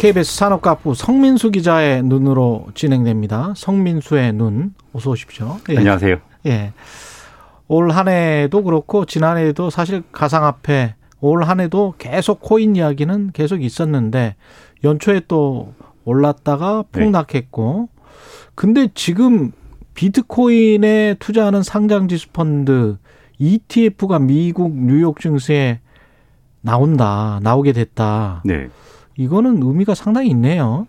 KBS 산업가부 성민수 기자의 눈으로 진행됩니다. 성민수의 눈, 어서 오십시오. 예. 안녕하세요. 예. 올 한 해도 그렇고 지난해에도 사실 가상화폐 올 한 해도 계속 코인 이야기는 계속 있었는데 연초에 또 올랐다가 네. 폭락했고 네. 근데 지금 비트코인에 투자하는 상장지수 펀드 ETF가 미국 뉴욕 증시에 나온다, 나오게 됐다. 네. 이거는 의미가 상당히 있네요.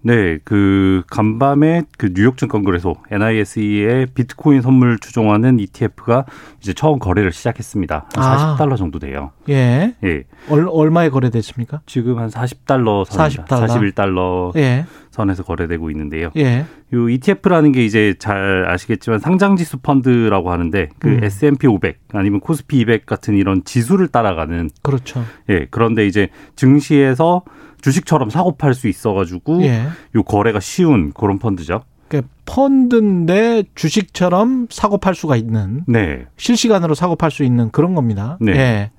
네, 그 간밤에 그 뉴욕 증권거래소 NISE의 비트코인 선물 추종하는 ETF가 이제 처음 거래를 시작했습니다. 한 아. 40달러 정도 돼요. 예. 예. 얼, 얼마에 거래됐습니까? 지금 한 40달러 선 40달러. 41달러 예. 선에서 거래되고 있는데요. 예. 요 ETF라는 게 이제 잘 아시겠지만 상장 지수 펀드라고 하는데 그 음. S&P 500 아니면 코스피 200 같은 이런 지수를 따라가는 그렇죠. 예. 그런데 이제 증시에서 주식처럼 사고 팔 수 있어가지고 예. 요 거래가 쉬운 그런 펀드죠. 그러니까 펀드인데 주식처럼 사고 팔 수가 있는 네. 실시간으로 사고 팔 수 있는 그런 겁니다. 네. 예.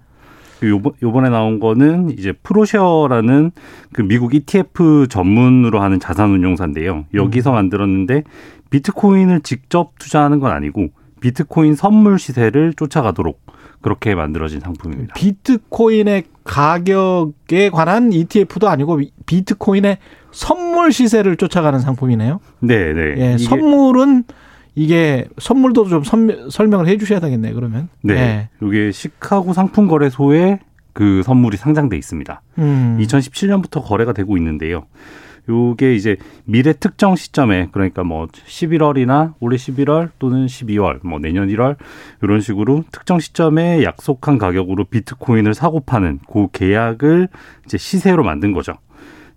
요번, 요번에 나온 거는 이제 프로셔라는 그 미국 ETF 전문으로 하는 자산운용사인데요. 여기서 음. 만들었는데 비트코인을 직접 투자하는 건 아니고 비트코인 선물 시세를 쫓아가도록 그렇게 만들어진 상품입니다. 비트코인의 가격에 관한 ETF도 아니고 비트코인의 선물 시세를 쫓아가는 상품이네요. 네, 네. 예, 선물은 이게 선물도 좀 설명을 해 주셔야 되겠네요, 그러면. 네. 네. 이게 시카고 상품거래소에 그 선물이 상장돼 있습니다. 음. 2017년부터 거래가 되고 있는데요. 요게 이제 미래 특정 시점에 그러니까 뭐 11월이나 올해 11월 또는 12월 뭐 내년 1월 이런 식으로 특정 시점에 약속한 가격으로 비트코인을 사고 파는 그 계약을 이제 시세로 만든 거죠.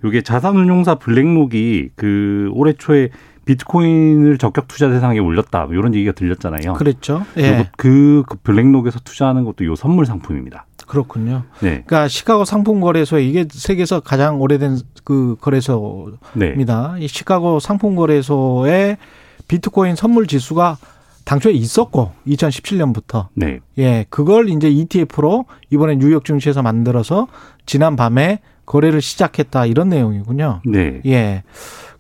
요게 자산운용사 블랙록이 그 올해 초에 비트코인을 적격 투자 대상에 올렸다 뭐 이런 얘기가 들렸잖아요. 그랬죠. 예. 그, 그 블랙록에서 투자하는 것도 요 선물 상품입니다. 그렇군요. 네. 그러니까 시카고 상품거래소 이게 세계에서 가장 오래된 그 거래소입니다. 네. 이 시카고 상품거래소의 비트코인 선물 지수가 당초에 있었고 2017년부터 네. 예 그걸 이제 ETF로 이번에 뉴욕 증시에서 만들어서 지난 밤에 거래를 시작했다 이런 내용이군요. 네. 예.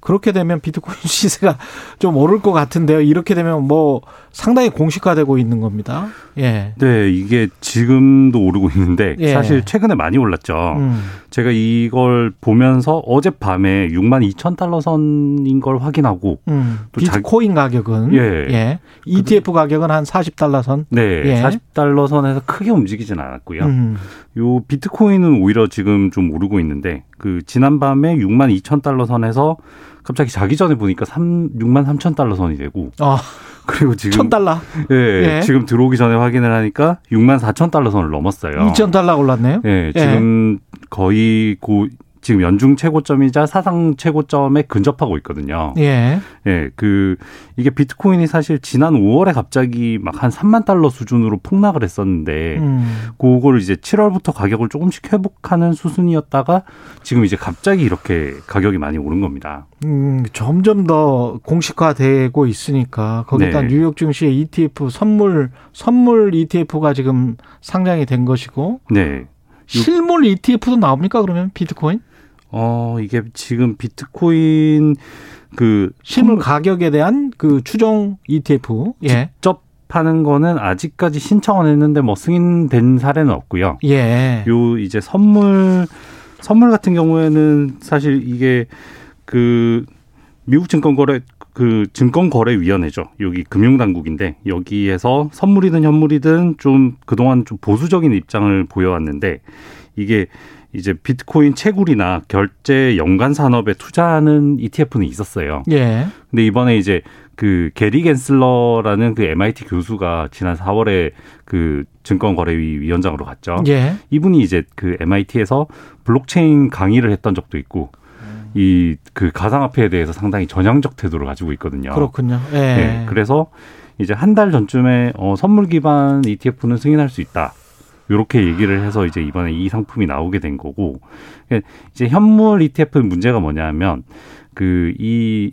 그렇게 되면 비트코인 시세가 좀 오를 것 같은데요. 이렇게 되면 뭐 상당히 공식화되고 있는 겁니다. 예. 네, 이게 지금도 오르고 있는데 예. 사실 최근에 많이 올랐죠. 음. 제가 이걸 보면서 어젯밤에 6만 2천 달러 선인 걸 확인하고 음. 또 비트코인 자... 가격은 예. 예. ETF 가격은 한 40달러 선. 네, 예. 40달러 선에서 크게 움직이진 않았고요. 음. 요 비트코인은 오히려 지금 좀 오르고 있는데 그 지난밤에 6만 2천 달러 선에서 갑자기 자기 전에 보니까 3, 6만 3천 달러 선이 되고. 아. 그리고 지금 1000달러. 예, 예, 지금 들어오기 전에 확인을 하니까 6만 4천 달러 선을 넘었어요. 2,000달러 올랐네요. 예, 지금 예. 거의 고 지금 연중 최고점이자 사상 최고점에 근접하고 있거든요. 예. 예, 그 이게 비트코인이 사실 지난 5월에 갑자기 막 한 3만 달러 수준으로 폭락을 했었는데 음. 그거를 이제 7월부터 가격을 조금씩 회복하는 수순이었다가 지금 이제 갑자기 이렇게 가격이 많이 오른 겁니다. 음, 점점 더 공식화되고 있으니까 거기다 네. 뉴욕 증시의 ETF 선물 선물 ETF가 지금 상장이 된 것이고 네. 실물 ETF도 나옵니까 그러면 비트코인? 어, 이게 지금 비트코인 그 실물 가격에 대한 그 추정 ETF 예. 직접 하는 거는 아직까지 신청은 했는데 뭐 승인된 사례는 없고요. 예. 요 이제 선물 선물 같은 경우에는 사실 이게 그 미국 증권거래 그 증권거래위원회죠. 여기 금융당국인데 여기에서 선물이든 현물이든 좀 그동안 좀 보수적인 입장을 보여왔는데 이게 이제 비트코인 채굴이나 결제 연관 산업에 투자하는 ETF는 있었어요. 예. 근데 이번에 이제 그 게리 겐슬러라는 그 MIT 교수가 지난 4월에 그 증권거래위 위원장으로 갔죠. 예. 이분이 이제 그 MIT에서 블록체인 강의를 했던 적도 있고 이 그 가상화폐에 대해서 상당히 전향적 태도를 가지고 있거든요. 그렇군요. 예. 네, 그래서 이제 한 달 전쯤에 어, 선물 기반 ETF는 승인할 수 있다. 이렇게 얘기를 해서 이제 이번에 이 상품이 나오게 된 거고 이제 현물 ETF 문제가 뭐냐면 그 이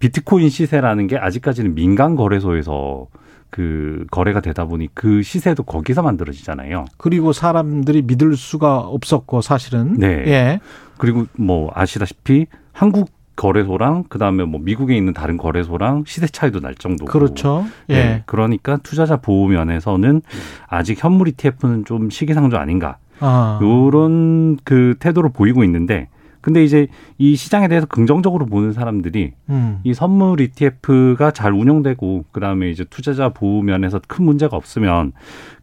비트코인 시세라는 게 아직까지는 민간 거래소에서 그 거래가 되다 보니 그 시세도 거기서 만들어지잖아요. 그리고 사람들이 믿을 수가 없었고 사실은 네. 예. 그리고 뭐 아시다시피 한국 거래소랑 그다음에 뭐 미국에 있는 다른 거래소랑 시세 차이도 날 정도고. 그렇죠. 예. 네. 그러니까 투자자 보호 면에서는 아직 현물 ETF는 좀 시기상조 아닌가. 아. 요런 그 태도를 보이고 있는데 근데 이제 이 시장에 대해서 긍정적으로 보는 사람들이 음. 이 선물 ETF가 잘 운영되고 그다음에 이제 투자자 보호 면에서 큰 문제가 없으면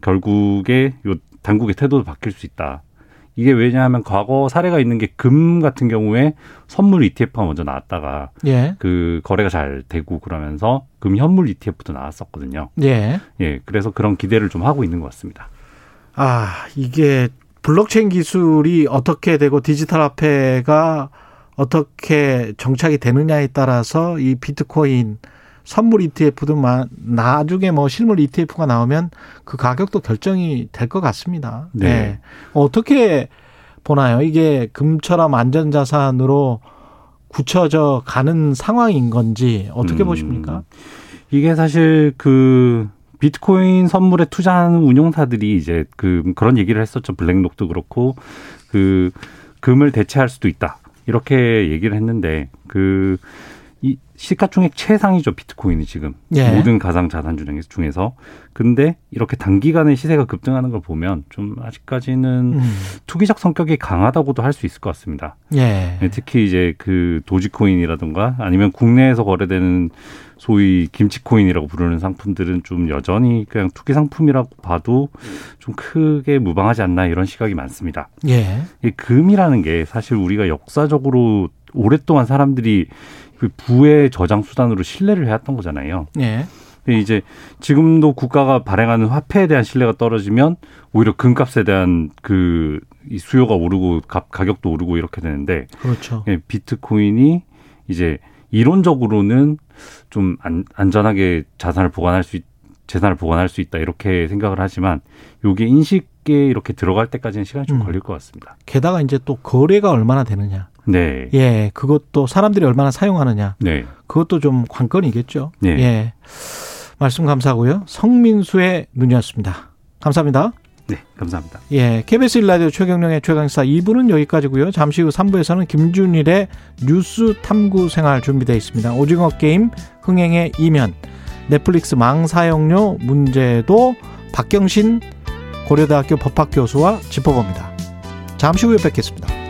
결국에 요 당국의 태도도 바뀔 수 있다. 이게 왜냐하면 과거 사례가 있는 게 금 같은 경우에 선물 ETF가 먼저 나왔다가 예. 그 거래가 잘 되고 그러면서 금 현물 ETF도 나왔었거든요. 예. 예. 그래서 그런 기대를 좀 하고 있는 것 같습니다. 아, 이게 블록체인 기술이 어떻게 되고 디지털 화폐가 어떻게 정착이 되느냐에 따라서 이 비트코인 선물 ETF도 나중에 뭐 실물 ETF가 나오면 그 가격도 결정이 될 것 같습니다. 네. 네. 어떻게 보나요? 이게 금처럼 안전자산으로 굳혀져 가는 상황인 건지 어떻게 음, 보십니까? 이게 사실 그 비트코인 선물에 투자하는 운용사들이 이제 그 그런 얘기를 했었죠. 블랙록도 그렇고 그 금을 대체할 수도 있다. 이렇게 얘기를 했는데 그 이 시가총액 최상이죠 비트코인이 지금 예. 모든 가상 자산 중에서 근데 이렇게 단기간에 시세가 급등하는 걸 보면 좀 아직까지는 음. 투기적 성격이 강하다고도 할 수 있을 것 같습니다. 예. 네, 특히 이제 그 도지코인이라든가 아니면 국내에서 거래되는 소위 김치코인이라고 부르는 상품들은 좀 여전히 그냥 투기 상품이라고 봐도 좀 크게 무방하지 않나 이런 시각이 많습니다. 예. 이 금이라는 게 사실 우리가 역사적으로 오랫동안 사람들이 그 부의 저장 수단으로 신뢰를 해왔던 거잖아요. 예. 이제 지금도 국가가 발행하는 화폐에 대한 신뢰가 떨어지면 오히려 금값에 대한 그 수요가 오르고 가격도 오르고 이렇게 되는데 그렇죠. 예, 비트코인이 이제 이론적으로는 좀 안, 안전하게 자산을 보관할 수 있, 재산을 보관할 수 있다 이렇게 생각을 하지만 요게 인식에 이렇게 들어갈 때까지는 시간이 좀 음. 걸릴 것 같습니다. 게다가 이제 또 거래가 얼마나 되느냐. 네. 예, 그것도 사람들이 얼마나 사용하느냐. 네. 그것도 좀 관건이겠죠. 네. 예. 말씀 감사하고요. 성민수의 눈이었습니다. 감사합니다. 네, 감사합니다. 예, KBS 일라디오 최경령의 최강사 2부는 여기까지고요. 잠시 후 3부에서는 김준일의 뉴스 탐구 생활 준비되어 있습니다. 오징어 게임 흥행의 이면, 넷플릭스 망 사용료 문제도 박경신 고려대학교 법학교수와 짚어봅니다. 잠시 후에 뵙겠습니다.